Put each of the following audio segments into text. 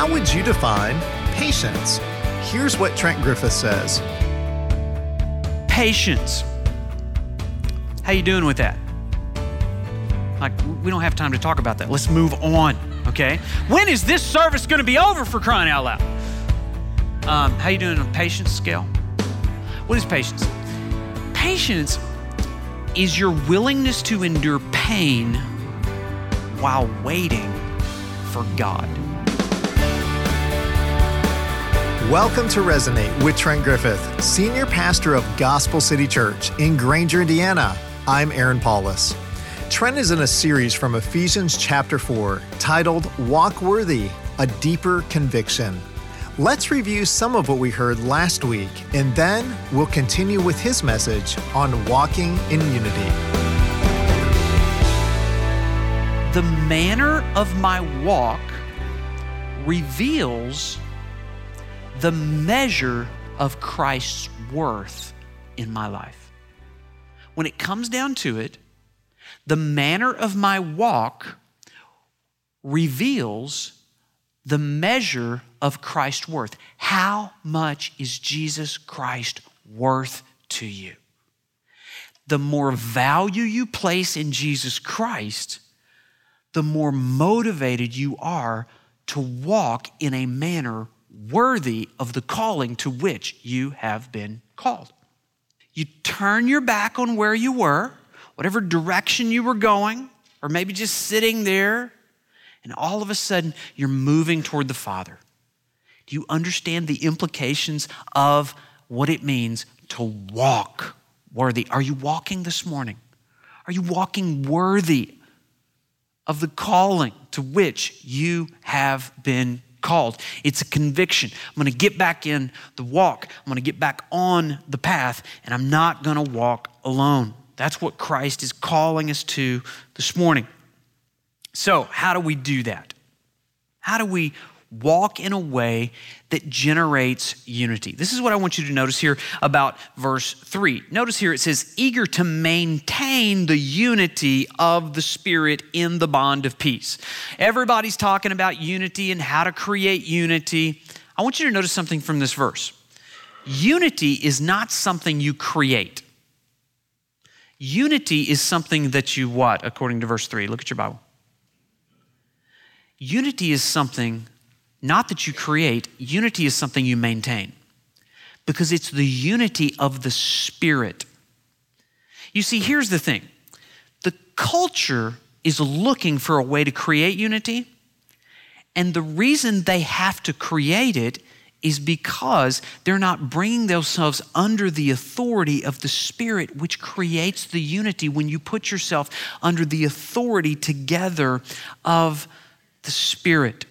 How would you define patience? Here's what Trent Griffith says. Patience. How you doing with that? Like we don't have time to talk about that. Let's move on, okay? When is this service going to be over for crying out loud? Um, how you doing on patience scale? What is patience? Patience is your willingness to endure pain while waiting for God. Welcome to Resonate with Trent Griffith, Senior Pastor of Gospel City Church in Granger, Indiana. I'm Aaron Paulus. Trent is in a series from Ephesians chapter 4 titled Walk Worthy, a Deeper Conviction. Let's review some of what we heard last week, and then we'll continue with his message on walking in unity. The manner of my walk reveals the measure of Christ's worth in my life. When it comes down to it, the manner of my walk reveals the measure of Christ's worth. How much is Jesus Christ worth to you? The more value you place in Jesus Christ, the more motivated you are to walk in a manner worthy of the calling to which you have been called. You turn your back on where you were, whatever direction you were going, or maybe just sitting there, and all of a sudden you're moving toward the Father. Do you understand the implications of what it means to walk worthy? Are you walking this morning? Are you walking worthy of the calling to which you have been called. It's a conviction. I'm going to get back in the walk. I'm going to get back on the path, and I'm not going to walk alone. That's what Christ is calling us to this morning. So, how do we do that? How do we walk in a way that generates unity. This is what I want you to notice here about verse 3. Notice here it says, eager to maintain the unity of the Spirit in the bond of peace. Everybody's talking about unity and how to create unity. I want you to notice something from this verse. Unity is not something you create. Unity is something that you what, according to verse 3? Look at your Bible. Unity is something not that you create, unity is something you maintain because it's the unity of the Spirit. You see, here's the thing the culture is looking for a way to create unity, and the reason they have to create it is because they're not bringing themselves under the authority of the Spirit, which creates the unity when you put yourself under the authority together of the Spirit.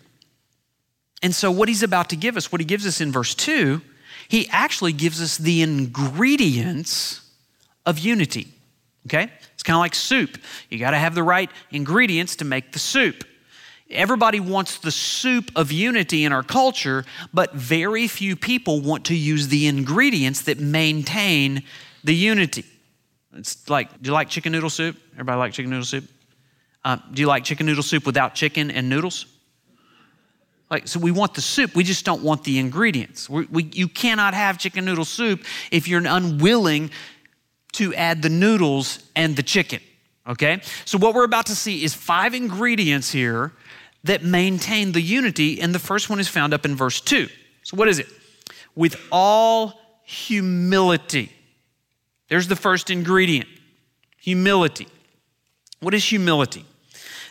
And so, what he's about to give us, what he gives us in verse 2, he actually gives us the ingredients of unity. Okay? It's kind of like soup. You got to have the right ingredients to make the soup. Everybody wants the soup of unity in our culture, but very few people want to use the ingredients that maintain the unity. It's like, do you like chicken noodle soup? Everybody like chicken noodle soup? Uh, do you like chicken noodle soup without chicken and noodles? Like, so we want the soup, we just don't want the ingredients. We, we, you cannot have chicken noodle soup if you're unwilling to add the noodles and the chicken. Okay? So, what we're about to see is five ingredients here that maintain the unity, and the first one is found up in verse 2. So, what is it? With all humility. There's the first ingredient humility. What is humility?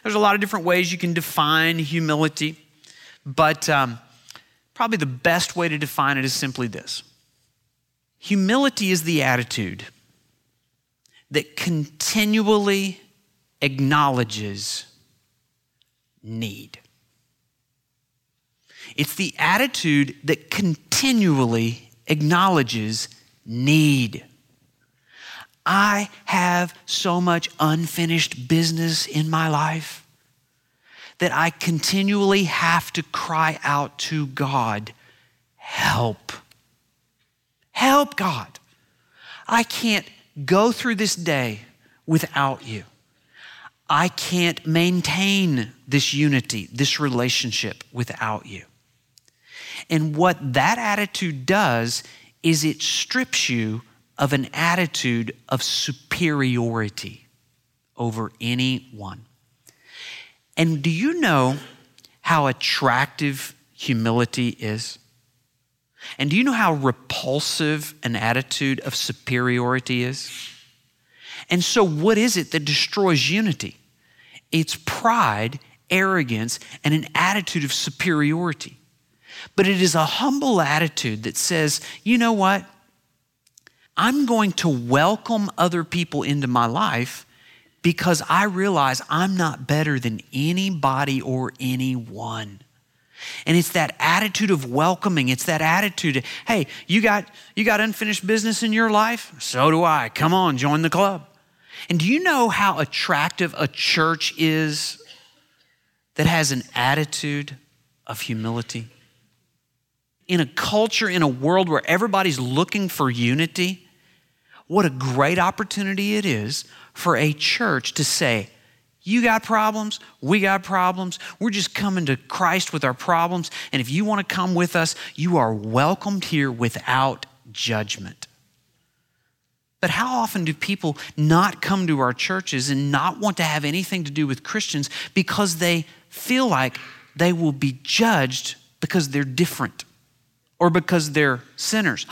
There's a lot of different ways you can define humility. But um, probably the best way to define it is simply this humility is the attitude that continually acknowledges need. It's the attitude that continually acknowledges need. I have so much unfinished business in my life that I continually have to cry out to God, help. Help, God. I can't go through this day without you. I can't maintain this unity, this relationship without you. And what that attitude does is it strips you of an attitude of superiority over anyone. And do you know how attractive humility is? And do you know how repulsive an attitude of superiority is? And so, what is it that destroys unity? It's pride, arrogance, and an attitude of superiority. But it is a humble attitude that says, you know what? I'm going to welcome other people into my life because I realize I'm not better than anybody or anyone. And it's that attitude of welcoming. It's that attitude, of, hey, you got you got unfinished business in your life? So do I. Come on, join the club. And do you know how attractive a church is that has an attitude of humility? In a culture, in a world where everybody's looking for unity, what a great opportunity it is for a church to say, you got problems, we got problems. We're just coming to Christ with our problems. And if you want to come with us, you are welcomed here without judgment. But how often do people not come to our churches and not want to have anything to do with Christians because they feel like they will be judged because they're different or because they're sinners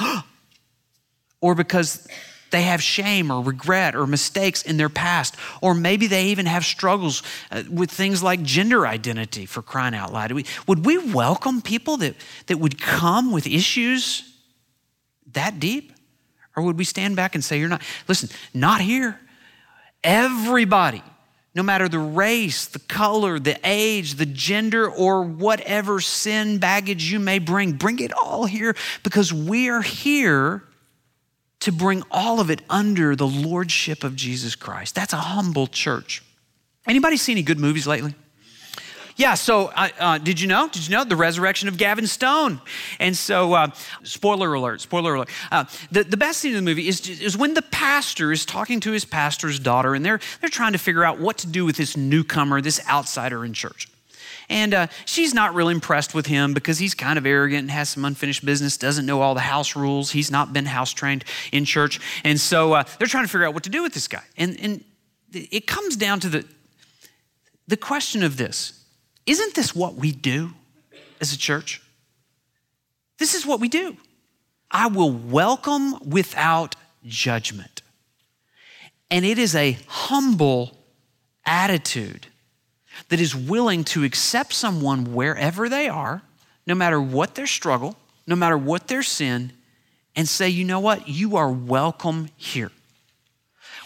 or because they have shame or regret or mistakes in their past, or maybe they even have struggles uh, with things like gender identity for crying out loud. Would we welcome people that, that would come with issues that deep? Or would we stand back and say, You're not, listen, not here. Everybody, no matter the race, the color, the age, the gender, or whatever sin baggage you may bring, bring it all here because we are here to bring all of it under the lordship of Jesus Christ. That's a humble church. Anybody see any good movies lately? Yeah, so uh, uh, did you know? Did you know the resurrection of Gavin Stone? And so, uh, spoiler alert, spoiler alert. Uh, the, the best scene in the movie is, is when the pastor is talking to his pastor's daughter, and they're, they're trying to figure out what to do with this newcomer, this outsider in church. And uh, she's not really impressed with him because he's kind of arrogant and has some unfinished business, doesn't know all the house rules. He's not been house trained in church. And so uh, they're trying to figure out what to do with this guy. And, and it comes down to the, the question of this Isn't this what we do as a church? This is what we do. I will welcome without judgment. And it is a humble attitude that is willing to accept someone wherever they are, no matter what their struggle, no matter what their sin, and say, you know what? You are welcome here.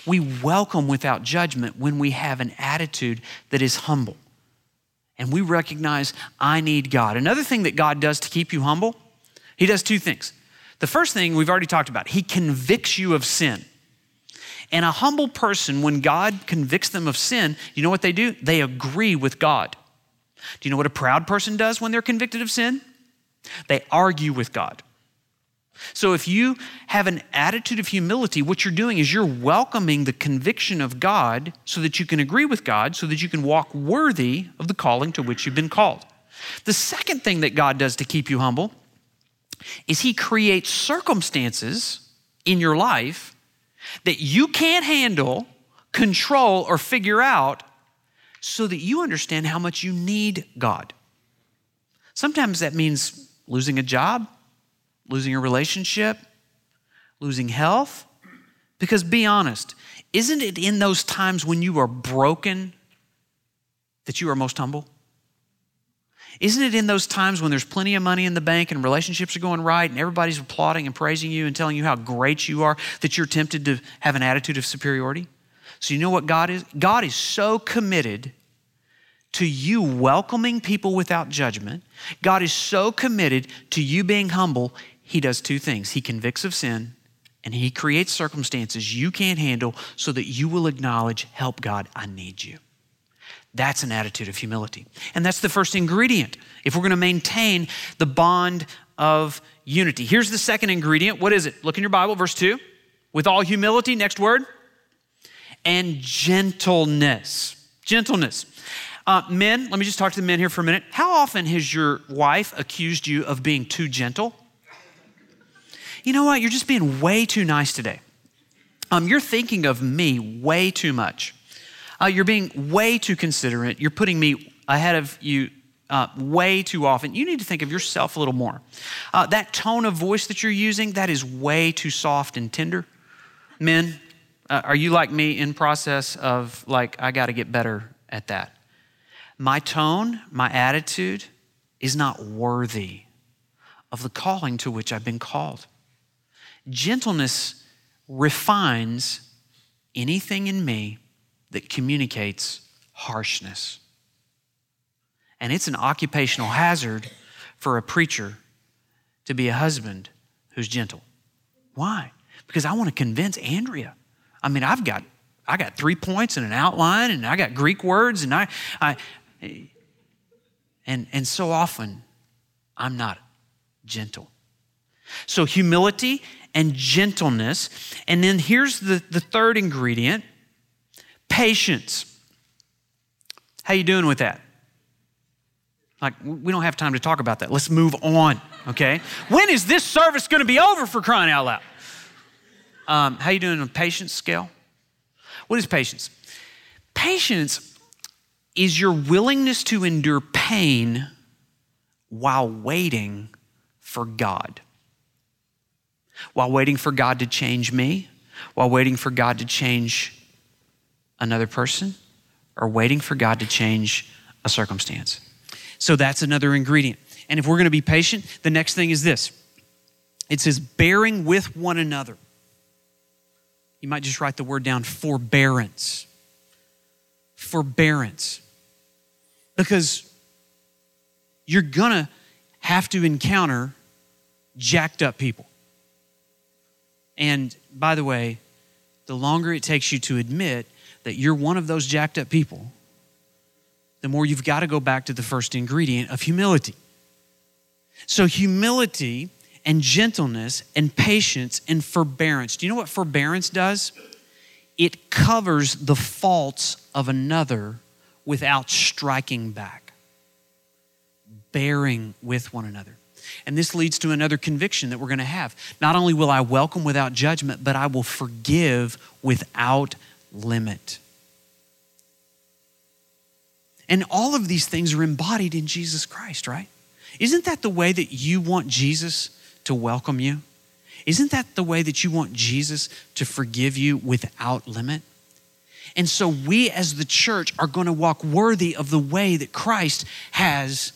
We welcome without judgment when we have an attitude that is humble. And we recognize, I need God. Another thing that God does to keep you humble, He does two things. The first thing we've already talked about, He convicts you of sin. And a humble person, when God convicts them of sin, you know what they do? They agree with God. Do you know what a proud person does when they're convicted of sin? They argue with God. So if you have an attitude of humility, what you're doing is you're welcoming the conviction of God so that you can agree with God, so that you can walk worthy of the calling to which you've been called. The second thing that God does to keep you humble is He creates circumstances in your life that you can't handle, control, or figure out so that you understand how much you need God. Sometimes that means losing a job, losing a relationship, losing health. Because be honest, isn't it in those times when you are broken that you are most humble? Isn't it in those times when there's plenty of money in the bank and relationships are going right and everybody's applauding and praising you and telling you how great you are that you're tempted to have an attitude of superiority? So, you know what God is? God is so committed to you welcoming people without judgment. God is so committed to you being humble. He does two things He convicts of sin and He creates circumstances you can't handle so that you will acknowledge, Help God, I need you. That's an attitude of humility. And that's the first ingredient if we're going to maintain the bond of unity. Here's the second ingredient. What is it? Look in your Bible, verse 2. With all humility, next word, and gentleness. Gentleness. Uh, men, let me just talk to the men here for a minute. How often has your wife accused you of being too gentle? You know what? You're just being way too nice today. Um, you're thinking of me way too much. Uh, you're being way too considerate. You're putting me ahead of you uh, way too often. You need to think of yourself a little more. Uh, that tone of voice that you're using, that is way too soft and tender. Men, uh, are you like me in process of like, I got to get better at that? My tone, my attitude is not worthy of the calling to which I've been called. Gentleness refines anything in me that communicates harshness. And it's an occupational hazard for a preacher to be a husband who's gentle. Why? Because I want to convince Andrea. I mean, I've got I got three points and an outline, and I got Greek words, and I, I and and so often I'm not gentle. So humility and gentleness, and then here's the, the third ingredient: patience. How you doing with that? Like, we don't have time to talk about that. Let's move on, okay? when is this service going to be over for crying out loud? Um, how you doing on patience scale? What is patience? Patience is your willingness to endure pain while waiting for God. While waiting for God to change me, while waiting for God to change another person, or waiting for God to change a circumstance. So that's another ingredient. And if we're going to be patient, the next thing is this it says, bearing with one another. You might just write the word down forbearance. Forbearance. Because you're going to have to encounter jacked up people. And by the way, the longer it takes you to admit that you're one of those jacked up people, the more you've got to go back to the first ingredient of humility. So, humility and gentleness and patience and forbearance. Do you know what forbearance does? It covers the faults of another without striking back, bearing with one another. And this leads to another conviction that we're going to have. Not only will I welcome without judgment, but I will forgive without limit. And all of these things are embodied in Jesus Christ, right? Isn't that the way that you want Jesus to welcome you? Isn't that the way that you want Jesus to forgive you without limit? And so we as the church are going to walk worthy of the way that Christ has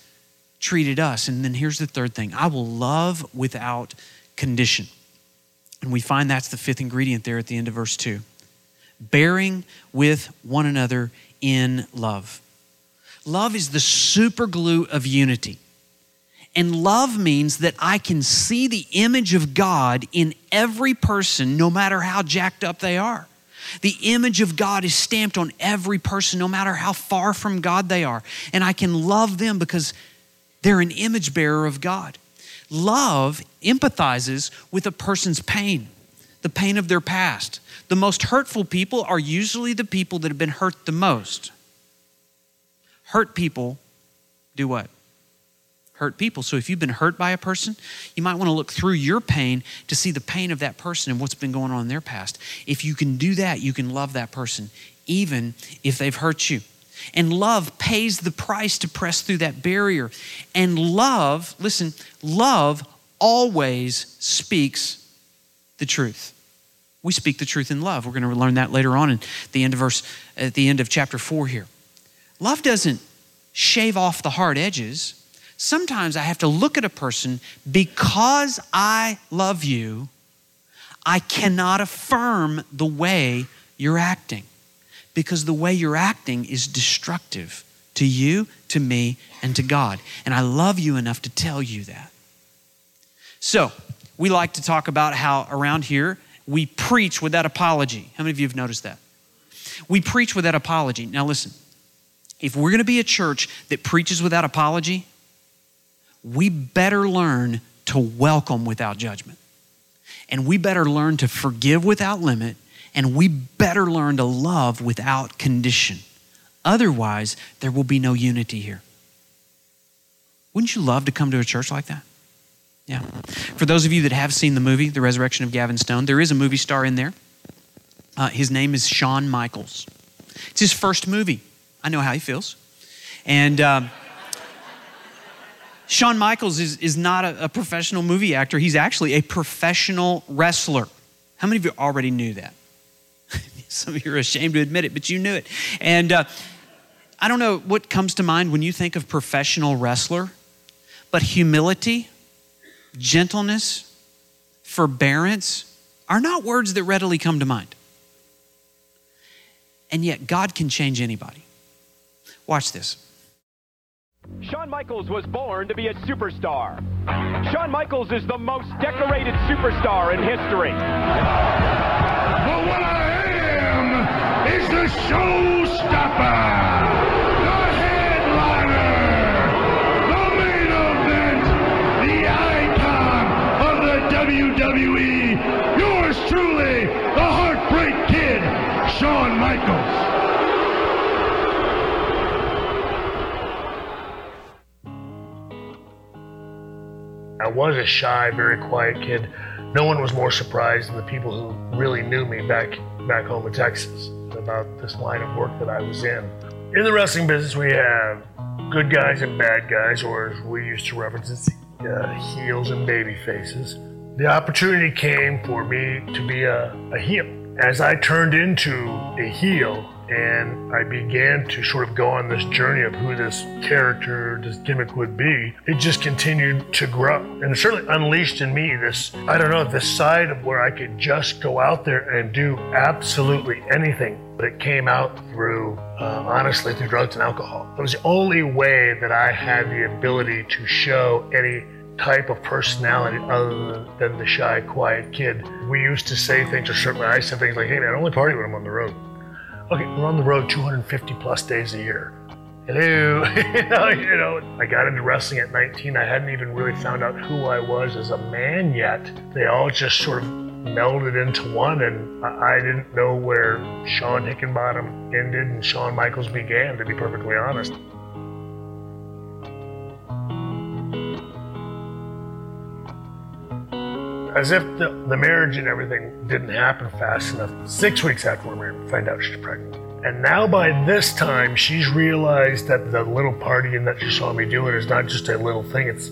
treated us. And then here's the third thing I will love without condition. And we find that's the fifth ingredient there at the end of verse 2 bearing with one another in love. Love is the super glue of unity. And love means that I can see the image of God in every person, no matter how jacked up they are. The image of God is stamped on every person, no matter how far from God they are. And I can love them because they're an image bearer of God. Love empathizes with a person's pain, the pain of their past. The most hurtful people are usually the people that have been hurt the most hurt people do what? Hurt people. So if you've been hurt by a person, you might want to look through your pain to see the pain of that person and what's been going on in their past. If you can do that, you can love that person, even if they've hurt you. And love pays the price to press through that barrier. And love, listen, love always speaks the truth. We speak the truth in love. We're going to learn that later on in the end of verse at the end of chapter 4 here. Love doesn't shave off the hard edges. Sometimes I have to look at a person because I love you, I cannot affirm the way you're acting because the way you're acting is destructive to you, to me, and to God. And I love you enough to tell you that. So, we like to talk about how around here we preach without apology. How many of you have noticed that? We preach without apology. Now, listen, if we're going to be a church that preaches without apology, we better learn to welcome without judgment. And we better learn to forgive without limit. And we better learn to love without condition. Otherwise, there will be no unity here. Wouldn't you love to come to a church like that? Yeah. For those of you that have seen the movie, The Resurrection of Gavin Stone, there is a movie star in there. Uh, his name is Shawn Michaels. It's his first movie. I know how he feels. And um, Shawn Michaels is, is not a, a professional movie actor, he's actually a professional wrestler. How many of you already knew that? Some of you are ashamed to admit it, but you knew it. And uh, I don't know what comes to mind when you think of professional wrestler, but humility, gentleness, forbearance are not words that readily come to mind. And yet, God can change anybody. Watch this. Shawn Michaels was born to be a superstar. Shawn Michaels is the most decorated superstar in history. But what I am is the showstopper, was a shy, very quiet kid. No one was more surprised than the people who really knew me back back home in Texas about this line of work that I was in. In the wrestling business, we have good guys and bad guys, or as we used to reference it, uh, heels and baby faces. The opportunity came for me to be a, a heel. As I turned into a heel, and I began to sort of go on this journey of who this character, this gimmick would be, it just continued to grow. And it certainly unleashed in me this, I don't know, this side of where I could just go out there and do absolutely anything. But it came out through, uh, honestly, through drugs and alcohol. It was the only way that I had the ability to show any type of personality other than the shy, quiet kid. We used to say things, or certainly I said things like, hey man, I only party when I'm on the road. Okay, we're on the road 250 plus days a year. Hello, you know, I got into wrestling at 19. I hadn't even really found out who I was as a man yet. They all just sort of melded into one, and I didn't know where Shawn Hickenbottom ended and Shawn Michaels began, to be perfectly honest. As if the, the marriage and everything didn't happen fast enough. Six weeks after we're married, we find out she's pregnant. And now by this time, she's realized that the little partying that she saw me doing is not just a little thing. It's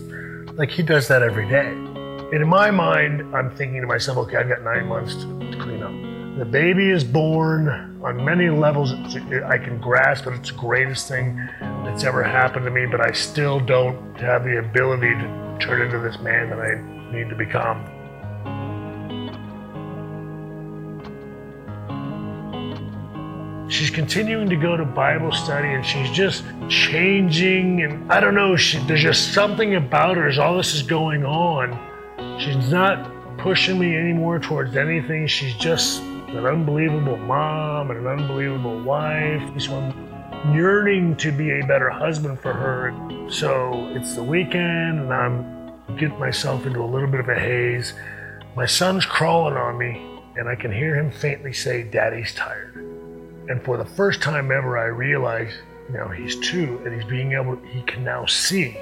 like he does that every day. And in my mind, I'm thinking to myself, okay, I've got nine months to, to clean up. The baby is born on many levels. I can grasp that it's the greatest thing that's ever happened to me, but I still don't have the ability to turn into this man that I need to become. Continuing to go to Bible study and she's just changing. And I don't know, she, there's just something about her as all this is going on. She's not pushing me anymore towards anything. She's just an unbelievable mom and an unbelievable wife. So I'm yearning to be a better husband for her. So it's the weekend and I'm getting myself into a little bit of a haze. My son's crawling on me and I can hear him faintly say, Daddy's tired. And for the first time ever, I realized, know, he's two and he's being able, he can now see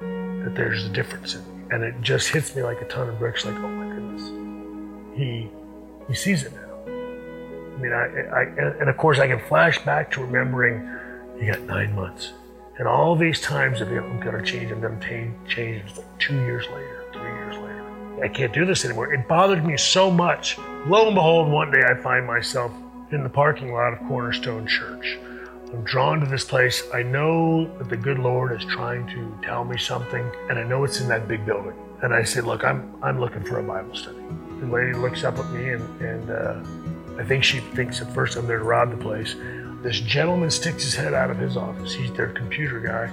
that there's a difference in me. And it just hits me like a ton of bricks, like, oh my goodness. He, he sees it now. I mean, I, I and of course, I can flash back to remembering he got nine months. And all these times of, I'm going to change, I'm going to change, it's like two years later, three years later. I can't do this anymore. It bothered me so much. Lo and behold, one day I find myself in the parking lot of Cornerstone Church. I'm drawn to this place. I know that the good Lord is trying to tell me something, and I know it's in that big building. And I say, Look, I'm, I'm looking for a Bible study. The lady looks up at me, and, and uh, I think she thinks at first I'm there to rob the place. This gentleman sticks his head out of his office. He's their computer guy.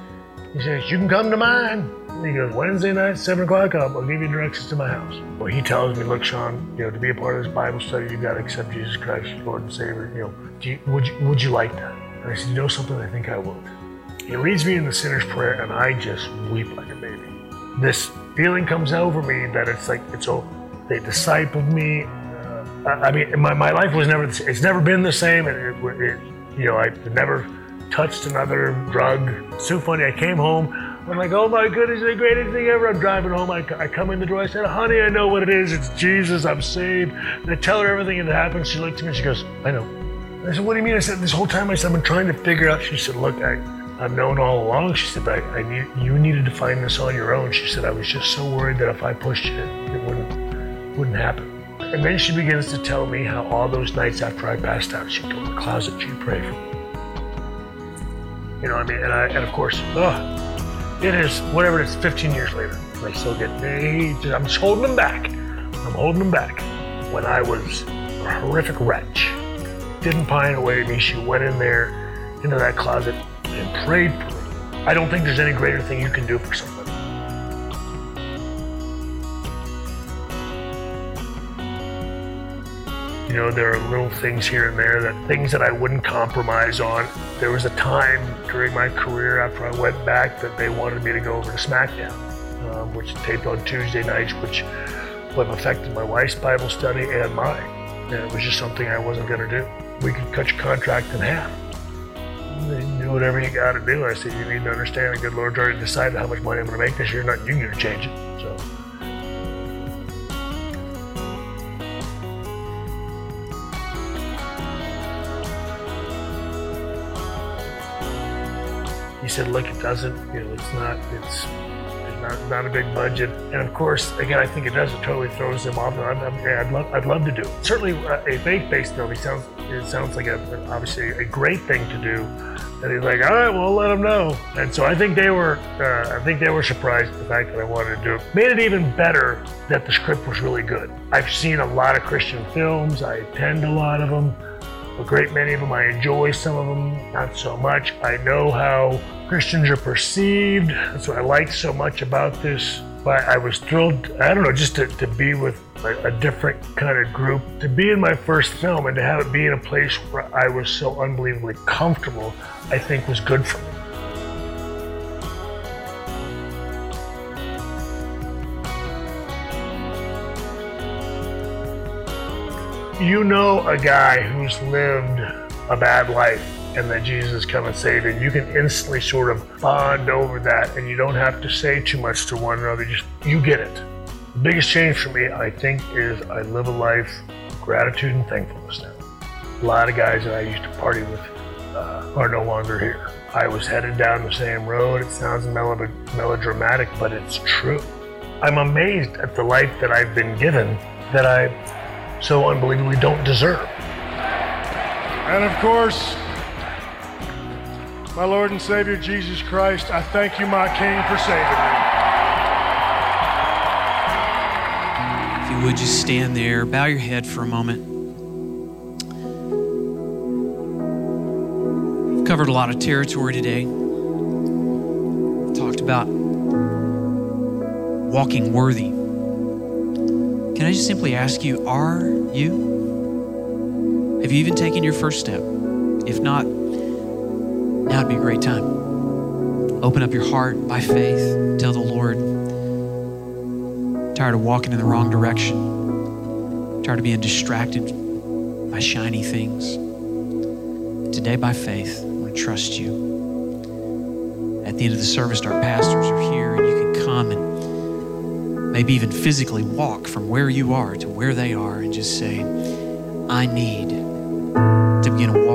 He says, You can come to mine. And he goes, Wednesday night, 7 o'clock up, I'll give you directions to my house. Well, he tells me, Look, Shawn, you know, to be a part of this Bible study, you've got to accept Jesus Christ, Lord and Savior. You know, you, would, you, would you like that? And I said, You know something? I think I would. He leads me in the sinner's prayer, and I just weep like a baby. This feeling comes over me that it's like, it's all, they discipled me. Uh, I mean, my, my life was never, it's never been the same. It, it, it, you know, I never touched another drug. It's So funny. I came home. I'm like, oh my goodness, the greatest thing ever. I'm driving home. I, I come in the door. I said, honey, I know what it is. It's Jesus. I'm saved. And I tell her everything that happened. She looked at me she goes, I know. I said, what do you mean? I said, this whole time I said, I've been trying to figure out. She said, look, I, I've known all along. She said, I, I need, you needed to find this on your own. She said, I was just so worried that if I pushed you, it wouldn't, wouldn't happen. And then she begins to tell me how all those nights after I passed out, she'd go in the closet, she'd pray for me. You know what I mean? And I, and of course, ugh, it is whatever it is, 15 years later. I still get, me. I'm just holding them back. I'm holding them back. When I was a horrific wretch, didn't pine away at me. She went in there, into that closet, and prayed for me. I don't think there's any greater thing you can do for somebody. You know, there are little things here and there that things that I wouldn't compromise on. There was a time during my career after I went back that they wanted me to go over to SmackDown, um, which taped on Tuesday nights, which would have affected my wife's Bible study and mine. And it was just something I wasn't going to do. We could cut your contract in half. And do whatever you got to do. I said, you need to understand the good Lord's already decided how much money I'm going to make this year, not you need to change it. So. He said, look, it doesn't, you know, it's not, it's, not, not a big budget. And of course, again, I think it does. It totally throws them off. I'm, I'm, I'd love, I'd love to do it. Certainly, uh, a faith-based film. He sounds, it sounds like a, obviously a great thing to do. And he's like, all right, well, let them know. And so I think they were, uh, I think they were surprised at the fact that I wanted to do it. Made it even better that the script was really good. I've seen a lot of Christian films. I attend a lot of them a great many of them. I enjoy some of them, not so much. I know how Christians are perceived. That's what I like so much about this. But I was thrilled, I don't know, just to, to be with a, a different kind of group. To be in my first film and to have it be in a place where I was so unbelievably comfortable, I think was good for me. you know a guy who's lived a bad life and that Jesus come and saved and you can instantly sort of bond over that and you don't have to say too much to one another. Just you get it. The biggest change for me i think is i live a life of gratitude and thankfulness now. A lot of guys that i used to party with uh, are no longer here. I was headed down the same road. It sounds melodramatic but it's true. I'm amazed at the life that i've been given that i so unbelievably don't deserve. And of course, my Lord and Savior Jesus Christ, I thank you, my King, for saving me. If you would just stand there, bow your head for a moment. We've covered a lot of territory today. We've talked about walking worthy. Can I just simply ask you, are you? Have you even taken your first step? If not, now would be a great time. Open up your heart by faith. Tell the Lord, tired of walking in the wrong direction, tired of being distracted by shiny things. Today, by faith, I want to trust you. At the end of the service, our pastors are here, and you can come and maybe even physically walk from where you are to where they are and just say, I need to begin a walk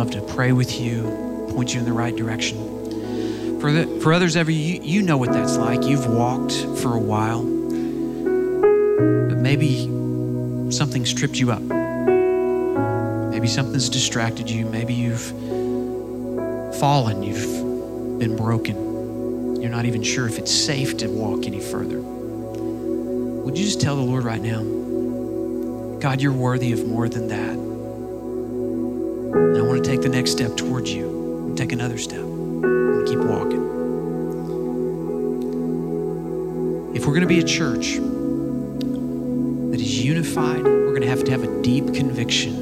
love to pray with you, point you in the right direction. For, the, for others ever, you, you know what that's like. You've walked for a while, but maybe something's tripped you up. Maybe something's distracted you. Maybe you've fallen, you've been broken. You're not even sure if it's safe to walk any further. Would you just tell the Lord right now, God, you're worthy of more than that. And I want to take the next step towards you take another step and keep walking. If we're going to be a church that is unified, we're going to have to have a deep conviction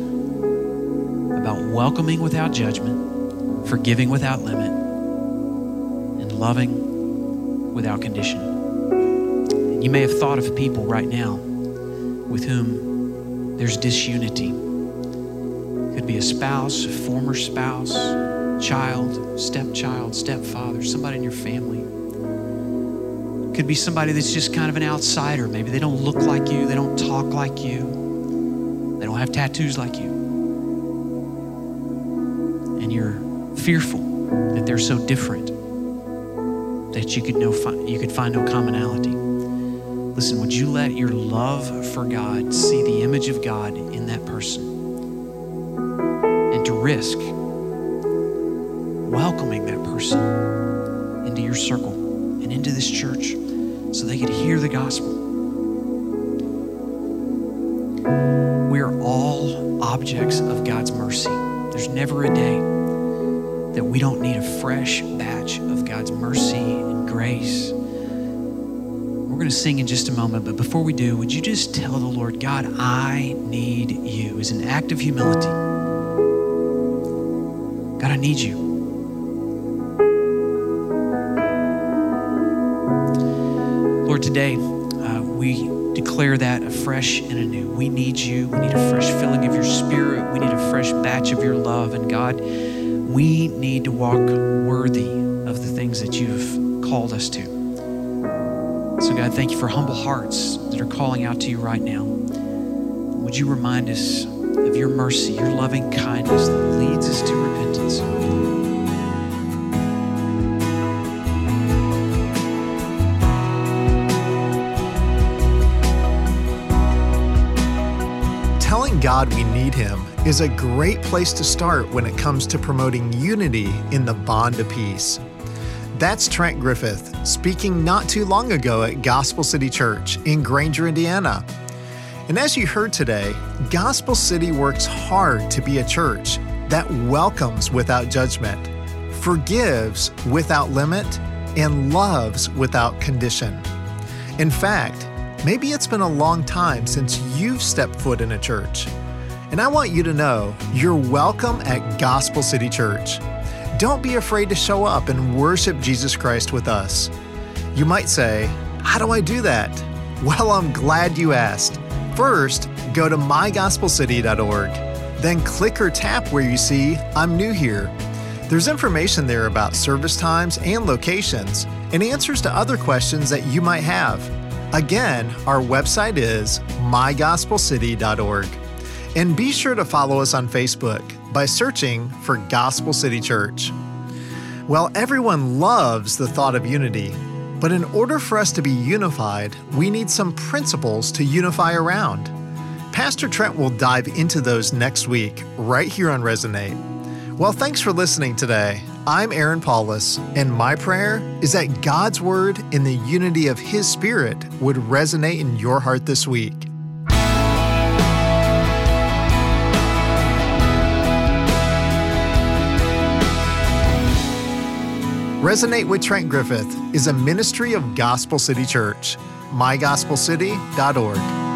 about welcoming without judgment, forgiving without limit, and loving without condition. You may have thought of people right now with whom there's disunity, Could be a spouse, a former spouse, child, stepchild, stepfather, somebody in your family. Could be somebody that's just kind of an outsider. Maybe they don't look like you, they don't talk like you, they don't have tattoos like you. And you're fearful that they're so different that you could, no, you could find no commonality. Listen, would you let your love for God see the image of God in that person? Risk welcoming that person into your circle and into this church so they could hear the gospel. We are all objects of God's mercy. There's never a day that we don't need a fresh batch of God's mercy and grace. We're going to sing in just a moment, but before we do, would you just tell the Lord, God, I need you as an act of humility? God, I need you. Lord, today uh, we declare that afresh and anew. We need you. We need a fresh filling of your spirit. We need a fresh batch of your love. And God, we need to walk worthy of the things that you've called us to. So, God, thank you for humble hearts that are calling out to you right now. Would you remind us of your mercy, your loving kindness that leads us to repentance? Telling God we need Him is a great place to start when it comes to promoting unity in the bond of peace. That's Trent Griffith speaking not too long ago at Gospel City Church in Granger, Indiana. And as you heard today, Gospel City works hard to be a church that welcomes without judgment, forgives without limit, and loves without condition. In fact, maybe it's been a long time since you've stepped foot in a church. And I want you to know you're welcome at Gospel City Church. Don't be afraid to show up and worship Jesus Christ with us. You might say, How do I do that? Well, I'm glad you asked. First, go to mygospelcity.org. Then click or tap where you see I'm new here. There's information there about service times and locations, and answers to other questions that you might have. Again, our website is mygospelcity.org. And be sure to follow us on Facebook by searching for Gospel City Church. Well, everyone loves the thought of unity, but in order for us to be unified, we need some principles to unify around. Pastor Trent will dive into those next week, right here on Resonate. Well, thanks for listening today. I'm Aaron Paulus, and my prayer is that God's Word in the unity of His Spirit would resonate in your heart this week. Resonate with Trent Griffith is a ministry of Gospel City Church. mygospelcity.org.